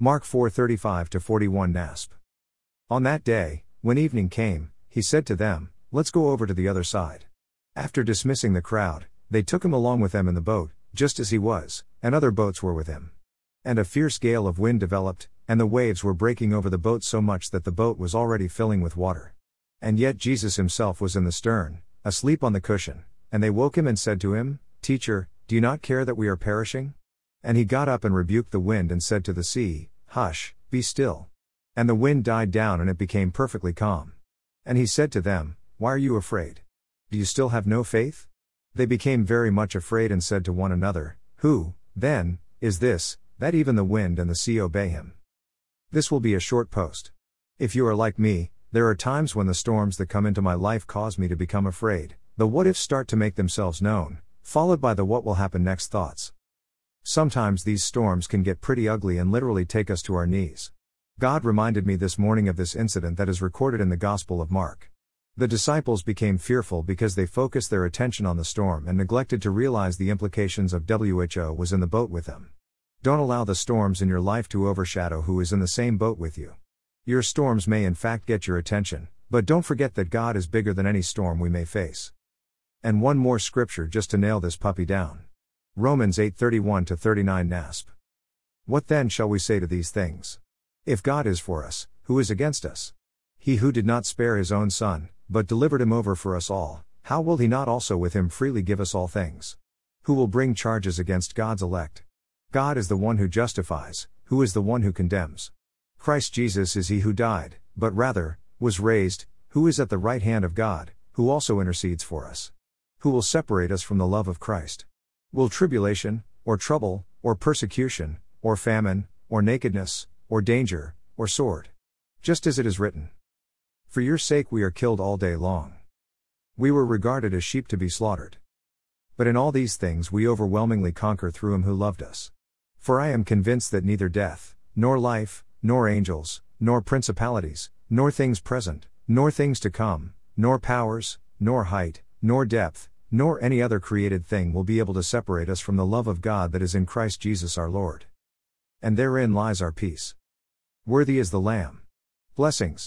Mark 4:35 41 NASB. On that day, when evening came, he said to them, "Let's go over to the other side." After dismissing the crowd, they took him along with them in the boat, just as he was, and other boats were with him. And a fierce gale of wind developed, and the waves were breaking over the boat so much that the boat was already filling with water. And yet Jesus himself was in the stern, asleep on the cushion, and they woke him and said to him, Teacher, do you not care that we are perishing? And he got up and rebuked the wind and said to the sea, Hush, be still. And the wind died down and it became perfectly calm. And he said to them, Why are you afraid? Do you still have no faith? They became very much afraid and said to one another, Who, then, is this, that even the wind and the sea obey him? This will be a short post. If you are like me, there are times when the storms that come into my life cause me to become afraid. The what ifs start to make themselves known, followed by the what will happen next thoughts. Sometimes these storms can get pretty ugly and literally take us to our knees. God reminded me this morning of this incident that is recorded in the Gospel of Mark. The disciples became fearful because they focused their attention on the storm and neglected to realize the implications of WHO was in the boat with them. Don't allow the storms in your life to overshadow who is in the same boat with you. Your storms may in fact get your attention, but don't forget that God is bigger than any storm we may face. And one more scripture just to nail this puppy down. Romans 8:31 to 39 NASB. What then shall we say to these things? If God is for us, who is against us? He who did not spare his own son, but delivered him over for us all, how will he not also with him freely give us all things? Who will bring charges against God's elect? God is the one who justifies, who is the one who condemns. Christ Jesus is he who died, but rather, was raised, who is at the right hand of God, who also intercedes for us. Who will separate us from the love of Christ? Will tribulation, or trouble, or persecution, or famine, or nakedness, or danger, or sword? Just as it is written. For your sake we are killed all day long. We were regarded as sheep to be slaughtered. But in all these things we overwhelmingly conquer through him who loved us. For I am convinced that neither death, nor life, nor angels, nor principalities, nor things present, nor things to come, nor powers, nor height, nor depth, nor any other created thing will be able to separate us from the love of God that is in Christ Jesus our Lord. And therein lies our peace. Worthy is the Lamb. Blessings.